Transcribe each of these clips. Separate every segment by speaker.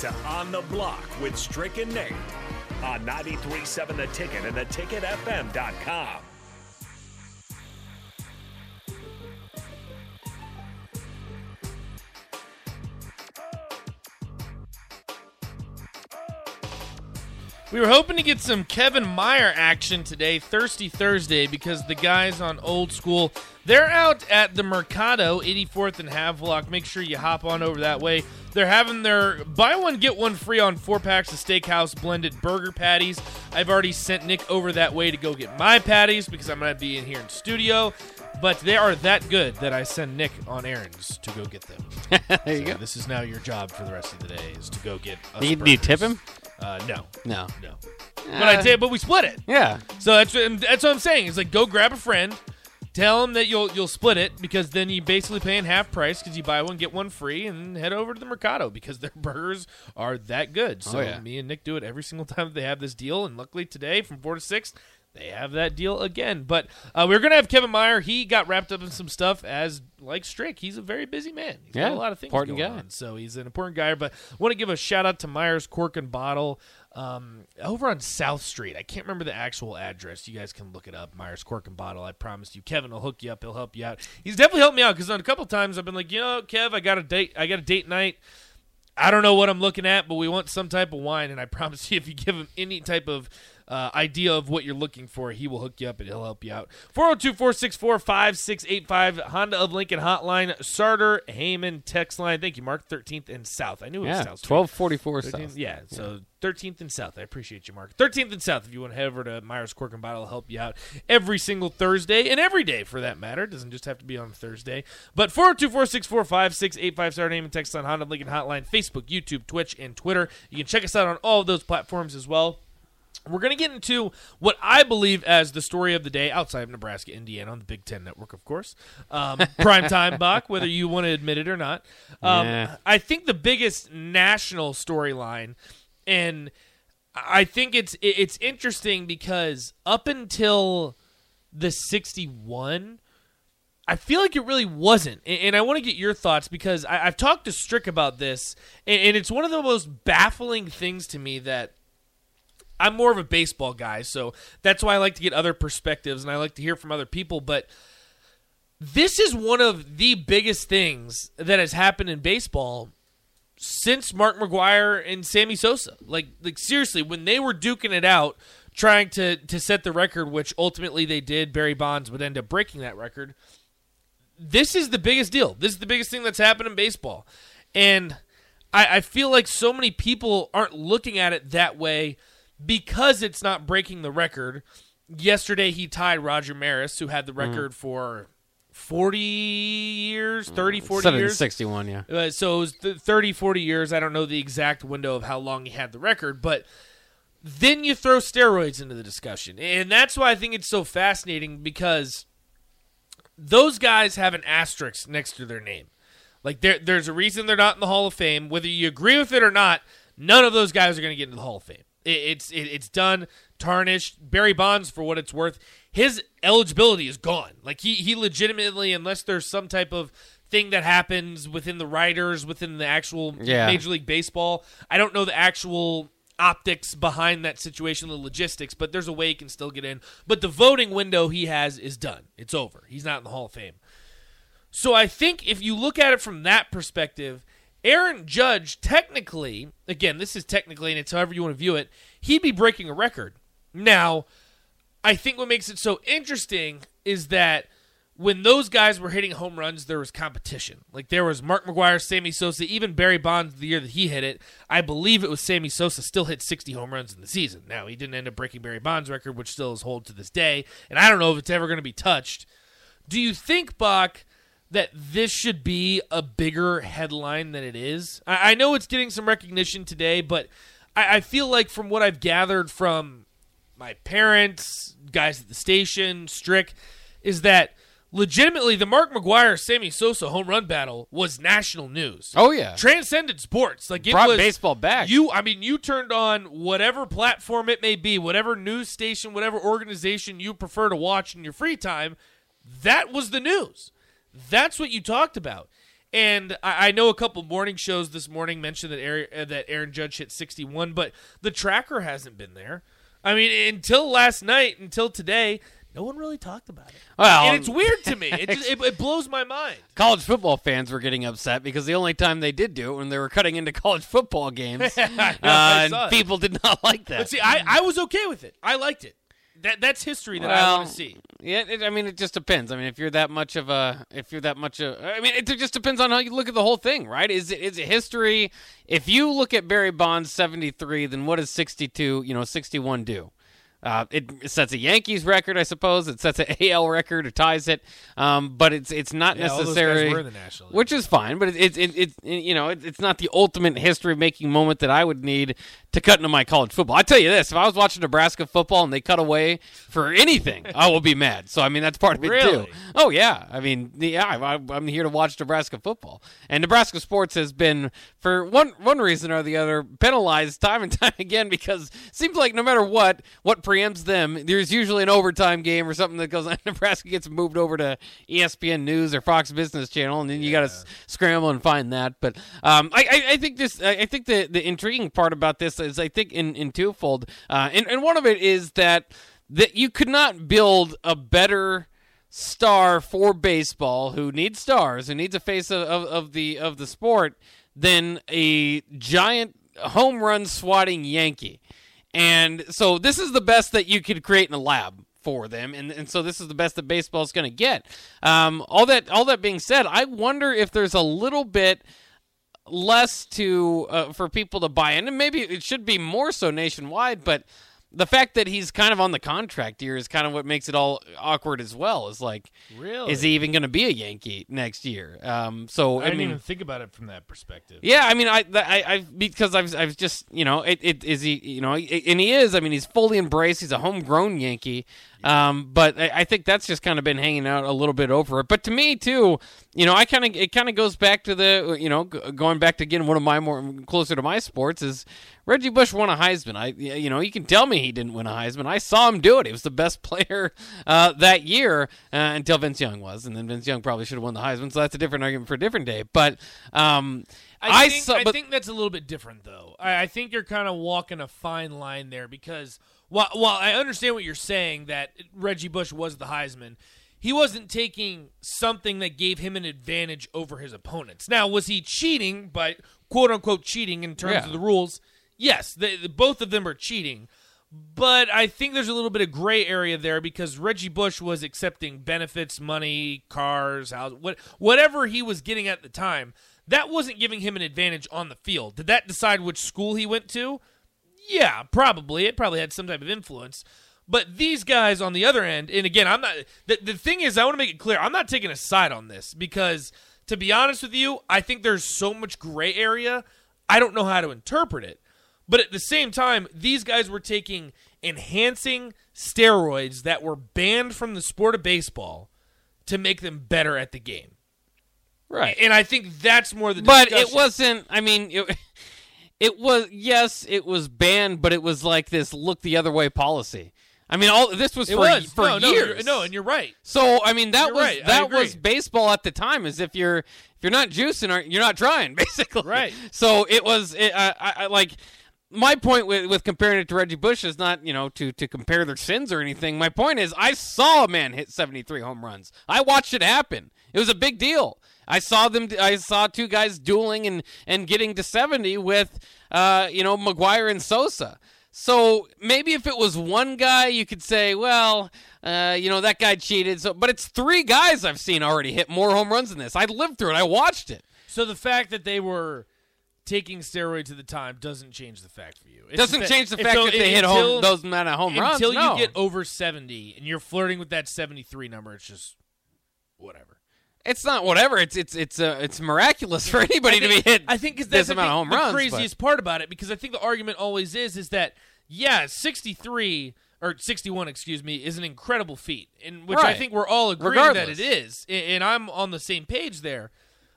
Speaker 1: to On the Block with Strick and Nate on 93.7 The Ticket and theticketfm.com.
Speaker 2: We were hoping to get some Kevin Meyer action today, Thirsty Thursday, because the guys on Old School, they're out at the Mercado, 84th and Havelock. Make sure you hop on over that way. They're having their buy one, get one free on four packs of Steakhouse blended burger patties. I've already sent Nick over that way to go get my patties because I'm going to be in here in studio. But they are that good that I send Nick on errands to go get them.
Speaker 3: there you go.
Speaker 2: This is now your job for the rest of the day is to go get.
Speaker 3: You, do you tip him?
Speaker 2: Uh, no,
Speaker 3: No.
Speaker 2: no. But I did. but we split it.
Speaker 3: Yeah.
Speaker 2: So that's that's what I'm saying. It's like go grab a friend, tell them that you'll you'll split it because then you basically paying half price because you buy one get one free, and head over to the Mercado because their burgers are that good. So
Speaker 3: Oh, yeah.
Speaker 2: me and Nick do it every single time that they have this deal, and luckily today from four to six. They have that deal again, but uh, we're gonna have Kevin Meyer. He got wrapped up in some stuff as like Strick. He's a very busy man. He's got
Speaker 3: Yeah,
Speaker 2: a lot of things going
Speaker 3: guy.
Speaker 2: on. So he's an important guy. But I want to give a shout out to Meier's Cork and Bottle um, over on South Street. I can't remember the actual address. You guys can look it up. Meier's Cork and Bottle. I promise you, Kevin will hook you up. He'll help you out. He's definitely helped me out because on a couple times I've been like, you know, Kev, I got a date. I got a date night. I don't know what I'm looking at, but we want some type of wine, and I promise you, if you give him any type of uh, idea of what you're looking for, he will hook you up and he'll help you out. 402 464 5685, Honda of Lincoln Hotline, Sarter, Heyman, text line. Thank you, Mark. 13th and South. I knew it was
Speaker 3: Yeah.
Speaker 2: South.
Speaker 3: Twelve forty four
Speaker 2: 13th,
Speaker 3: south.
Speaker 2: yeah, so 13th and South. I appreciate you, Mark. 13th and South. If you want to head over to Meier's Cork and Bottle, will help you out every single Thursday and every day for that matter. It doesn't just have to be on Thursday. But 402 464 5685 Start name and text on Honda Lincoln Hotline, Facebook, YouTube, Twitch, and Twitter. You can check us out on all of those platforms as well. We're going to get into what I believe as the story of the day outside of Nebraska, Indiana, on the Big Ten Network, of course. Um, primetime Bach, whether you want to admit it or not. Um,
Speaker 3: Yeah.
Speaker 2: I think the biggest national storyline, and I think it's it's interesting because up until the 61, I feel like it really wasn't. And, I want to get your thoughts because I, I've talked to Strick about this, and it's one of the most baffling things to me that I'm more of a baseball guy, so that's why I like to get other perspectives and I like to hear from other people. But this is one of the biggest things that has happened in baseball since Mark McGwire and Sammy Sosa. Like, like seriously, when they were duking it out, trying to to set the record, which ultimately they did, Barry Bonds would end up breaking that record. This is the biggest deal. This is the biggest thing that's happened in baseball, and I, I feel like so many people aren't looking at it that way because it's not breaking the record. Yesterday, he tied Roger Maris, who had the record for 40 years, 30, 40
Speaker 3: Seven
Speaker 2: years.
Speaker 3: sixty one. Yeah.
Speaker 2: Uh, so it was th- 30, 40 years. I don't know the exact window of how long he had the record, but then you throw steroids into the discussion. And that's why I think it's so fascinating because those guys have an asterisk next to their name. Like there, there's a reason they're not in the Hall of Fame. Whether you agree with it or not, none of those guys are going to get into the Hall of Fame. It, it's it, it's done, tarnished. Barry Bonds, for what it's worth, his eligibility is gone. Like he he legitimately, unless there's some type of thing that happens within the writers, within the actual
Speaker 3: Yeah.
Speaker 2: Major League Baseball, I don't know the actual optics behind that situation, the logistics, but there's a way he can still get in. But the voting window he has is done. It's over. He's not in the Hall of Fame. So I think if you look at it from that perspective, Aaron Judge technically, again, this is technically, and it's however you want to view it, he'd be breaking a record. Now, I think what makes it so interesting is that when those guys were hitting home runs, there was competition. Like there was Mark McGwire, Sammy Sosa, even Barry Bonds the year that he hit it. I believe it was Sammy Sosa still hit 60 home runs in the season. Now, he didn't end up breaking Barry Bonds' record, which still is hold to this day. And I don't know if it's ever going to be touched. Do you think, Bach, that this should be a bigger headline than it is? I, I know it's getting some recognition today, but I, I feel like from what I've gathered from my parents, guys at the station, Strick, is that legitimately the Mark McGwire Sammy Sosa home run battle was national news.
Speaker 3: Oh yeah.
Speaker 2: Transcended sports. Like it
Speaker 3: Brought
Speaker 2: was
Speaker 3: baseball back.
Speaker 2: You I mean you turned on whatever platform it may be, whatever news station, whatever organization you prefer to watch in your free time, that was the news. That's what you talked about. And I, I know a couple morning shows this morning mentioned that Aaron, uh, that Aaron Judge hit 61, but the tracker hasn't been there. I mean, until last night, until today, no one really talked about it.
Speaker 3: Well,
Speaker 2: and it's weird to me. It, just, it, it blows my mind.
Speaker 3: college football fans were getting upset because the only time they did do it when they were cutting into college football games, uh, and people did not like that.
Speaker 2: But see, I, I was okay with it. I liked it. That that's history that I
Speaker 3: Well,
Speaker 2: want to see.
Speaker 3: Yeah, it, I mean, it just depends. I mean, if you're that much of a, if you're that much of, I mean, it just depends on how you look at the whole thing, right? Is it is it history? If you look at Barry Bonds 73, then what does 62, you know, 61 do? Uh, it, sets a Yankees record, I suppose. It sets an AL record or ties it, um, but it's it's not
Speaker 2: Yeah, all those guys
Speaker 3: necessary,
Speaker 2: were in the National
Speaker 3: which is fine. But it's it, it, it, you know it, it's not the ultimate history making moment that I would need to cut into my college football. I tell you this: if I was watching Nebraska football and they cut away for anything, I will be mad. So I mean that's part of it
Speaker 2: Really?
Speaker 3: too. Oh yeah, I mean yeah, I, I'm here to watch Nebraska football, and Nebraska sports has been for one one reason or the other penalized time and time again because it seems like no matter what what preempts them, there's usually an overtime game or something that goes on. Nebraska gets moved over to ESPN News or Fox Business Channel, and then you got to s- scramble and find that. But um, I, I, I think this I I think the the intriguing part about this is I think in in twofold, uh, and and one of it is that that you could not build a better star for baseball who needs stars who needs a face of, of, of the of the sport than a giant home run swatting yankee and so this is the best that you could create in a lab for them and, and so this is the best that baseball's going to get um, all that all that being said i wonder if there's a little bit less to uh, for people to buy in, and maybe it should be more so nationwide. But the fact that he's kind of on the contract here is kind of what makes it all awkward as well. Is like,
Speaker 2: Really?
Speaker 3: is he even going to be a Yankee next year? Um, so
Speaker 2: I,
Speaker 3: I,
Speaker 2: didn't
Speaker 3: mean.
Speaker 2: even think about it from that perspective.
Speaker 3: Yeah, I mean, I, I, I, because I've, I've just, you know, it, it is he, you know, and he is. I mean, he's fully embraced. He's a homegrown Yankee. Um, but I, I think that's just kind of been hanging out a little bit over it. But to me too, you know, I kind of, it kind of goes back to the, you know, g- going back to again one of my more closer to my sports is Reggie Bush won a Heisman. I, you know, you can tell me he didn't win a Heisman. I saw him do it. He was the best player uh, that year uh, until Vince Young was, and then Vince Young probably should have won the Heisman. So that's a different argument for a different day. But um,
Speaker 2: I, think,
Speaker 3: saw,
Speaker 2: I think that's a little bit different, though. I, I think you're kind of walking a fine line there because while, while I understand what you're saying that Reggie Bush was the Heisman, he wasn't taking something that gave him an advantage over his opponents. Now, was he cheating by quote unquote cheating in terms
Speaker 3: Yeah.
Speaker 2: of the rules? Yes, they, the- both of them are cheating. But I think there's a little bit of gray area there because Reggie Bush was accepting benefits, money, cars, house, what, whatever he was getting at the time. That wasn't giving him an advantage on the field. Did that decide which school he went to? Yeah, probably. It probably had some type of influence. But these guys on the other end, and again, I'm not. The, the thing is, I want to make it clear, I'm not taking a side on this because, to be honest with you, I think there's so much gray area. I don't know how to interpret it. But at the same time, these guys were taking enhancing steroids that were banned from the sport of baseball to make them better at the game.
Speaker 3: Right.
Speaker 2: And I think that's more the
Speaker 3: but it wasn't. I mean, it, it was yes, it was banned, but it was like this look the other way policy. I mean, all this was
Speaker 2: It
Speaker 3: for
Speaker 2: was
Speaker 3: for
Speaker 2: no, no,
Speaker 3: years.
Speaker 2: you're- no, and you're right.
Speaker 3: So I mean, that
Speaker 2: You're
Speaker 3: was
Speaker 2: right.
Speaker 3: That was baseball at the time. Is if you're if you're not juicing, you're not trying, basically.
Speaker 2: Right.
Speaker 3: So it was. It, I, I, I like. My point with, with comparing it to Reggie Bush is not, you know, to, to compare their sins or anything. My point is, I saw a man hit 73 home runs. I watched it happen. It was a big deal. I saw them. I saw two guys dueling and, and getting to 70 with, uh, you know, McGwire and Sosa. So maybe if it was one guy, you could say, well, uh, you know, that guy cheated. So, but it's three guys I've seen already hit more home runs than this. I lived through it. I watched it.
Speaker 2: So the fact that they were taking steroids at the time doesn't change the fact for you. It
Speaker 3: Doesn't change the fact
Speaker 2: so-
Speaker 3: that they hit
Speaker 2: until-
Speaker 3: home those amount of home runs.
Speaker 2: until
Speaker 3: no.
Speaker 2: you get over 70 and you're flirting with that 73 number. It's just whatever.
Speaker 3: It's not whatever. It's it's it's uh, it's miraculous for anybody
Speaker 2: I
Speaker 3: to be hit.
Speaker 2: I think 'cause
Speaker 3: this
Speaker 2: that's
Speaker 3: amount of home
Speaker 2: think the
Speaker 3: runs. but-
Speaker 2: part about it because I think the argument always is is that yeah, 63 or 61, excuse me, is an incredible feat, in which I think we're all agreeing
Speaker 3: Regardless.
Speaker 2: that it is, and I'm on the same page there.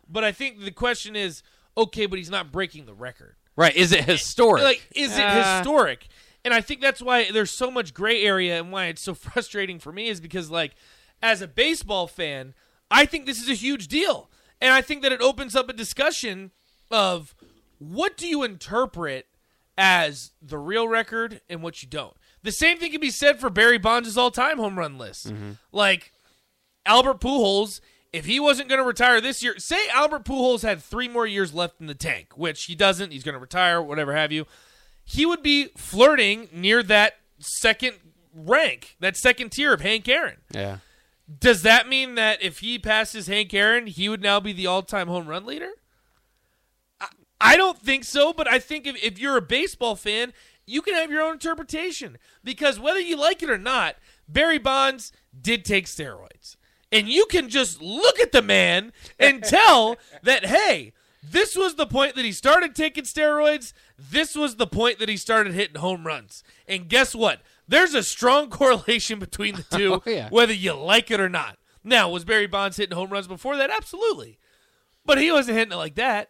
Speaker 2: But I think the question is, okay, but he's not breaking the record.
Speaker 3: right? Is it historic?
Speaker 2: Like, is it
Speaker 3: Uh,
Speaker 2: historic? And I think that's why there's so much gray area and why it's so frustrating for me is because, like, as a baseball fan, I think this is a huge deal. And I think that it opens up a discussion of what do you interpret as the real record and what you don't. The same thing can be said for Barry Bonds' all-time home run list. Like Albert Pujols, if he wasn't going to retire this year, say Albert Pujols had three more years left in the tank, which he doesn't. He's going to retire, whatever have you. He would be flirting near that second rank, that second tier of Hank Aaron.
Speaker 3: Yeah.
Speaker 2: Does that mean that if he passes Hank Aaron, he would now be the all-time home run leader? I, I don't think so, but I think if, if you're a baseball fan, you can have your own interpretation because whether you like it or not, Barry Bonds did take steroids. And you can just look at the man and tell that, hey, this was the point that he started taking steroids. This was the point that he started hitting home runs. And guess what? There's a strong correlation between the two,
Speaker 3: Oh, yeah.
Speaker 2: whether you like it or not. Now, was Barry Bonds hitting home runs before that? Absolutely. But he wasn't hitting it like that.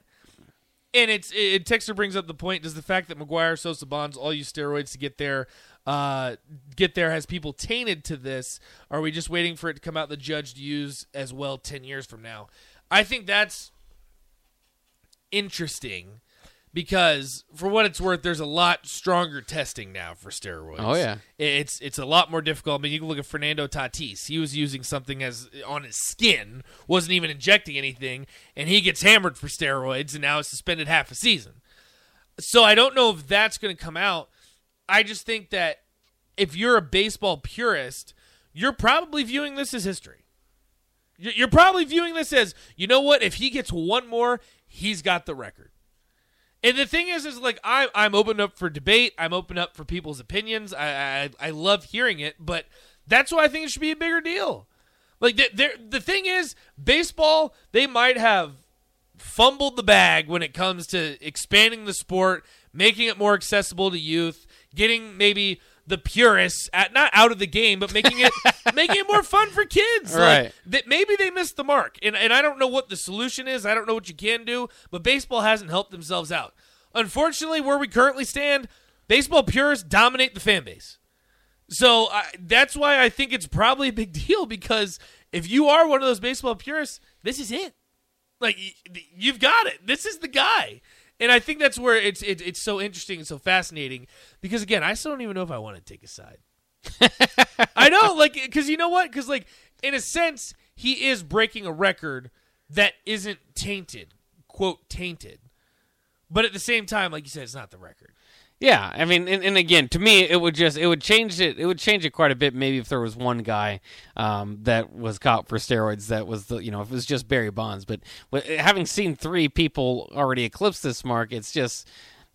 Speaker 2: And it's it, Texter brings up the point: Does the fact that McGwire, Sosa, Bonds all use steroids to get there, uh, get there, has people tainted to this? Are we just waiting for it to come out the judge to use as well ten years from now? I think that's interesting because, for what it's worth, there's a lot stronger testing now for steroids.
Speaker 3: Oh, yeah.
Speaker 2: it's it's a lot more difficult. I mean, you can look at Fernando Tatis. He was using something as on his skin, wasn't even injecting anything, and he gets hammered for steroids, and now is suspended half a season. So I don't know if that's going to come out. I just think that if you're a baseball purist, you're probably viewing this as history. You're probably viewing this as, you know what? If he gets one more, he's got the record. And the thing is, is like I'm I'm open up for debate. I'm open up for people's opinions. I I, I love hearing it, but that's why I think it should be a bigger deal. Like the the thing is, baseball they might have fumbled the bag when it comes to expanding the sport, making it more accessible to youth, getting maybe the purists at not out of the game, but making it making it more fun for kids.
Speaker 3: Right.
Speaker 2: Like, that maybe they missed the mark, and and I don't know what the solution is. I don't know what you can do, but baseball hasn't helped themselves out. Unfortunately, where we currently stand, baseball purists dominate the fan base. So I, that's why I think it's probably a big deal because if you are one of those baseball purists, this is it. Like you've got it. This is the guy. And I think that's where it's it, it's so interesting and so fascinating because again, I still don't even know if I want to take a side. I know, like, because you know what? Because like, in a sense, he is breaking a record that isn't tainted, quote tainted. But at the same time, like you said, it's not the record.
Speaker 3: Yeah, I mean, and, and again, to me, it would just it would change it. It would change it quite a bit. Maybe if there was one guy um, that was caught for steroids, that was the you know if it was just Barry Bonds. But having seen three people already eclipse this mark, it's just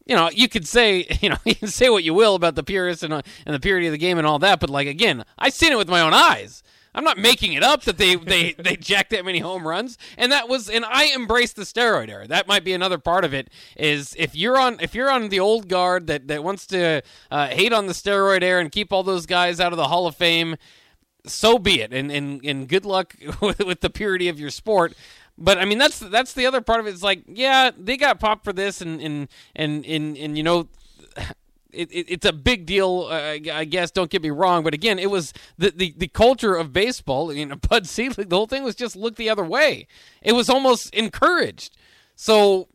Speaker 3: you know you could say you know you can say what you will about the purists and uh, and the purity of the game and all that, but like again, I seen it with my own eyes. I'm not making it up that they they they jacked that many home runs, and that was and I embrace the steroid era. That might be another part of it. Is if you're on if you're on the old guard that that wants to uh, hate on the steroid era and keep all those guys out of the Hall of Fame, so be it. And and and good luck with, with the purity of your sport. But I mean that's that's the other part of it. It's like yeah, they got popped for this, and and and and, and you know it, it, it's a big deal, uh, I guess. Don't get me wrong, but again, it was the, the, the culture of baseball. You know, Bud Selig, the whole thing was just look the other way. It was almost encouraged. So,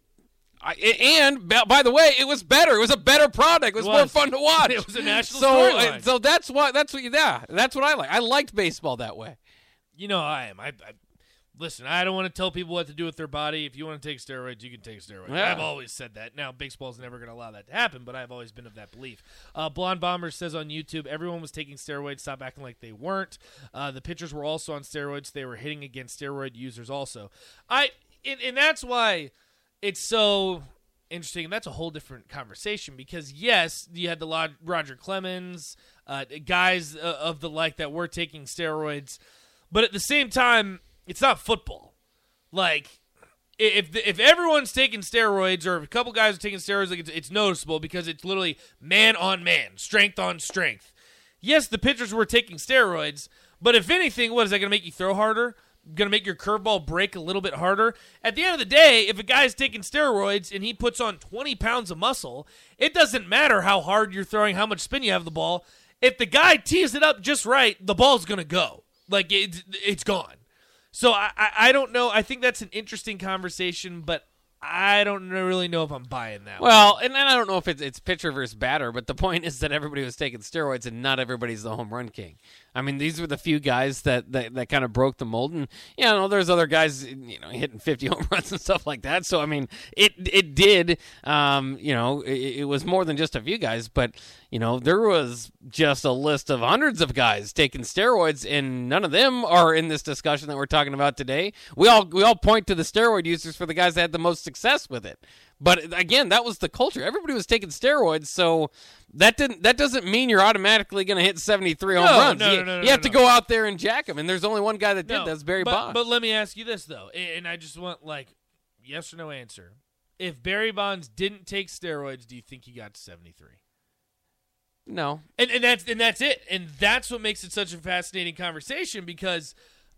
Speaker 3: I, and by the way, it was better. It was a better product. It was,
Speaker 2: It
Speaker 3: more fun to watch.
Speaker 2: It was a national
Speaker 3: so,
Speaker 2: storyline.
Speaker 3: uh, so that's what that's what yeah, that's what I like. I liked baseball that way.
Speaker 2: You know, I am. I, I listen. I don't want to tell people what to do with their body. If you want to take steroids, you can take steroids.
Speaker 3: Yeah.
Speaker 2: I've always said that. Now, baseball's never going to allow that to happen, but I've always been of that belief. Uh, Blonde Bomber says on YouTube, everyone was taking steroids. Stop acting like they weren't. Uh, the pitchers were also on steroids. They were hitting against steroid users also. I and, and that's why it's so interesting. And that's a whole different conversation because yes, you had the Lod- Roger Clemens uh, guys uh, of the like that were taking steroids, but at the same time, it's not football. Like if if everyone's taking steroids or if a couple guys are taking steroids, like it's, it's noticeable because it's literally man on man, strength on strength. Yes, the pitchers were taking steroids, but if anything, what is that going to make you throw harder? Going to make your curveball break a little bit harder? At the end of the day, if a guy's taking steroids and he puts on 20 pounds of muscle, it doesn't matter how hard you're throwing, how much spin you have the ball. If the guy tees it up just right, the ball's going to go. Like, it, it's gone. So I, I, I don't know. I think that's an interesting conversation, but I don't really know if I'm buying that. one.
Speaker 3: Well, and, and I don't know if it's, it's pitcher versus batter, but the point is that everybody was taking steroids, and not everybody's the home run king. I mean, these were the few guys that, that, that kind of broke the mold, and you know, there's other guys, you know, hitting 50 home runs and stuff like that. So I mean, it it did, um, you know, it, it was more than just a few guys, but you know, there was just a list of hundreds of guys taking steroids, and none of them are in this discussion that we're talking about today. We all we all point to the steroid users for the guys that had the most success with it. But again, that was the culture. Everybody was taking steroids, so that didn't that doesn't mean you're automatically going to hit 73 home
Speaker 2: No,
Speaker 3: runs.
Speaker 2: no,
Speaker 3: you
Speaker 2: no, no,
Speaker 3: you
Speaker 2: no,
Speaker 3: have to go out there and jack them, and there's only one guy that did. That's Barry
Speaker 2: but,
Speaker 3: Bonds.
Speaker 2: But let me ask you this though, and I just want like yes or no answer. If Barry Bonds didn't take steroids, do you think he got to 73?
Speaker 3: no,
Speaker 2: And and that's and that's it. And that's what makes it such a fascinating conversation because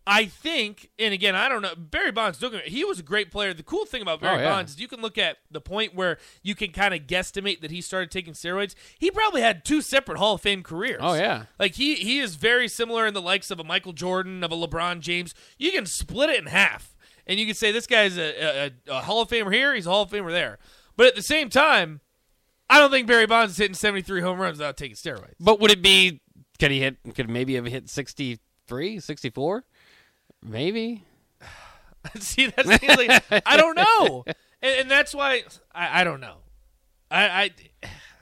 Speaker 2: I think, and again, I don't know. Barry Bonds, don't get me- he was a great player. The cool thing about Barry
Speaker 3: Oh, yeah.
Speaker 2: Bonds is you can look at the point where you can kind of guesstimate that he started taking steroids. He probably had two separate Hall of Fame careers.
Speaker 3: Oh, yeah.
Speaker 2: like he he is very similar in the likes of a Michael Jordan, of a LeBron James. You can split it in half, and you can say this guy's a, a, a Hall of Famer here, he's a Hall of Famer there. But at the same time, I don't think Barry Bonds is hitting seventy three home runs without taking steroids.
Speaker 3: but would it be? Could he hit? Could maybe have hit 63, 64? Maybe.
Speaker 2: See, that seems like I don't know, and, and that's why I, I don't know. I, I,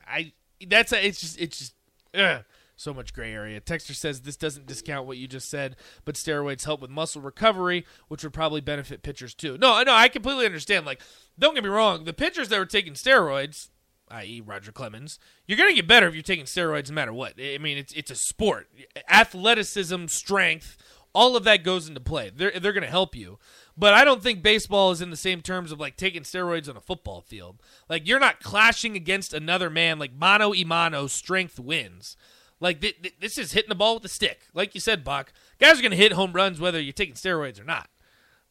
Speaker 2: I that's a, it's just it's just ugh, so much gray area. Texter says this doesn't discount what you just said, but steroids help with muscle recovery, which would probably benefit pitchers too. No, I know I completely understand. Like, don't get me wrong, the pitchers that were taking steroids. I.e., Roger Clemens. You're gonna get better if you're taking steroids, no matter what. I mean, it's it's a sport. Athleticism, strength, all of that goes into play. They're they're going to help you. But I don't think baseball is in the same terms of like taking steroids on a football field. Like you're not clashing against another man like mano a mano strength wins. Like th- th- this is hitting the ball with a stick. Like you said, Buck. Guys are going to hit home runs whether you're taking steroids or not.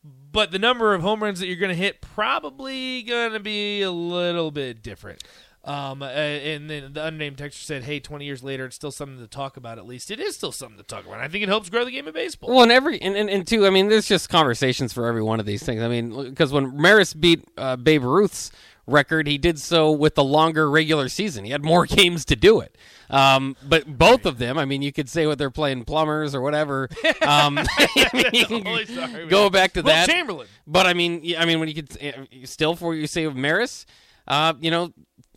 Speaker 2: But the number of home runs that you're going to hit probably going to be a little bit different. Um, uh, and then the unnamed texture said, "Hey, 20 years later, it's still something to talk about. At least it is still something to talk about. I think it helps grow the game of baseball."
Speaker 3: Well, and every and, and, and two, I mean, there's just conversations for every one of these things. I mean, because when Maris beat uh, Babe Ruth's record, he did so with the longer regular season. He had more games to do it. Um, but both of them, I mean, you could say what they're playing plumbers or whatever. Um, I mean, you can
Speaker 2: Always sorry,
Speaker 3: go back to
Speaker 2: Will
Speaker 3: that.
Speaker 2: Chamberlain.
Speaker 3: But I mean, I mean, when you could uh, still for you say of Maris, uh, you know,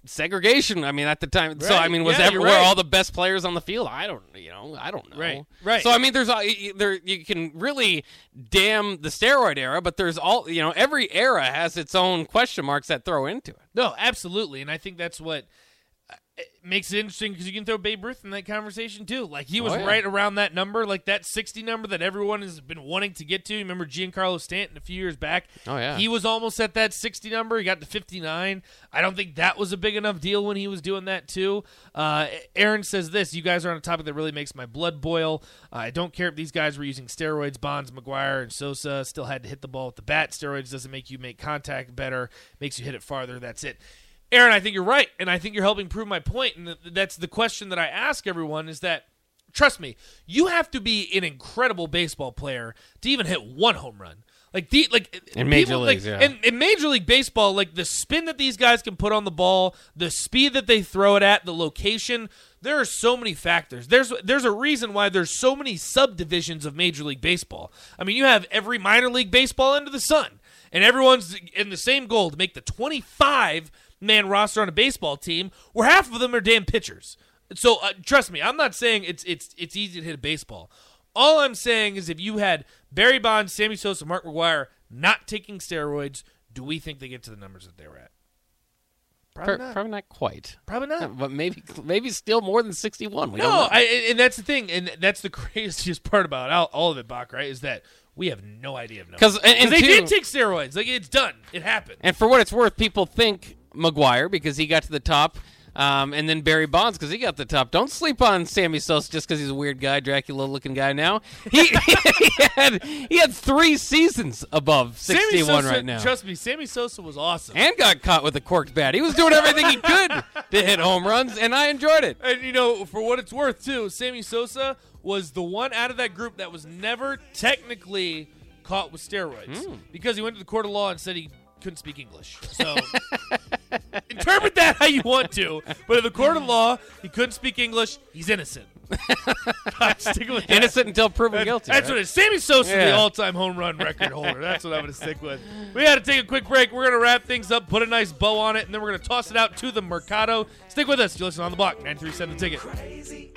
Speaker 3: segregation. I mean, at the time, so I mean, was
Speaker 2: Yeah,
Speaker 3: that
Speaker 2: right.
Speaker 3: all the best players on the field? I don't, you know, I don't know.
Speaker 2: Right, right.
Speaker 3: So I mean, there's there you can really damn the steroid era, but there's all you know, every era has its own question marks that throw into it.
Speaker 2: No, absolutely, and I think that's what it makes it interesting because you can throw Babe Ruth in that conversation too. Like he was
Speaker 3: Oh, yeah.
Speaker 2: right around that number, like that sixty number that everyone has been wanting to get to. Remember Giancarlo Stanton a few years back?
Speaker 3: Oh, yeah.
Speaker 2: he was almost at that sixty number. He got to fifty nine. I don't think that was a big enough deal when he was doing that too. Uh, Aaron says this: You guys are on a topic that really makes my blood boil. Uh, I don't care if these guys were using steroids. Bonds, McGwire, and Sosa still had to hit the ball with the bat. Steroids doesn't make you make contact better, makes you hit it farther. That's it. Aaron, I think you're right, and I think you're helping prove my point. And that's the question that I ask everyone: is that trust me, you have to be an incredible baseball player to even hit one home run. Like the like
Speaker 3: In major
Speaker 2: people,
Speaker 3: leagues,
Speaker 2: like,
Speaker 3: yeah.
Speaker 2: in, in Major League Baseball, like the spin that these guys can put on the ball, the speed that they throw it at, the location. There are so many factors. There's there's a reason why there's so many subdivisions of Major League Baseball. I mean, you have every minor league baseball under the sun, and everyone's in the same goal to make the 25 man roster on a baseball team, where half of them are damn pitchers. So uh, trust me, I'm not saying it's it's it's easy to hit a baseball. All I'm saying is if you had Barry Bonds, Sammy Sosa, Mark McGwire not taking steroids, do we think they get to the numbers that they were at? Probably
Speaker 3: Pro-
Speaker 2: not.
Speaker 3: Probably not quite,
Speaker 2: Probably not.
Speaker 3: but maybe maybe still more than sixty-one. We don't
Speaker 2: No,
Speaker 3: know.
Speaker 2: I, and that's the thing, and that's the craziest part about all, all of it, Bach. Right? Is that we have no idea of numbers
Speaker 3: 'Cause- and- and
Speaker 2: they
Speaker 3: two-
Speaker 2: did take steroids. Like it's done. It happened.
Speaker 3: And for what it's worth, people think McGwire because he got to the top, um, and then Barry Bonds because he got the top. Don't sleep on Sammy Sosa just because he's a weird guy, Dracula-looking guy. Now he, he had he had three seasons above sixty-one
Speaker 2: Sosa,
Speaker 3: right now,
Speaker 2: Trust me, Sammy Sosa was awesome.
Speaker 3: and got caught with a corked bat. He was doing everything he could to hit home runs, and I enjoyed it.
Speaker 2: And you know, for what it's worth, too, Sammy Sosa was the one out of that group that was never technically caught with steroids
Speaker 3: Hmm.
Speaker 2: because he went to the court of law and said he couldn't speak English. So interpret that how you want to. But in the court of law, he couldn't speak English. He's innocent. I'm with that.
Speaker 3: Innocent until proven
Speaker 2: That's,
Speaker 3: guilty.
Speaker 2: that's
Speaker 3: right?
Speaker 2: what it is. Sammy Sosa, the all-time home run record holder. That's what I'm going to stick with. We got to take a quick break. We're going to wrap things up, put a nice bow on it, and then we're going to toss it out to the Mercado. Stick with us. You listen on the block. 937 the ticket.
Speaker 1: Crazy,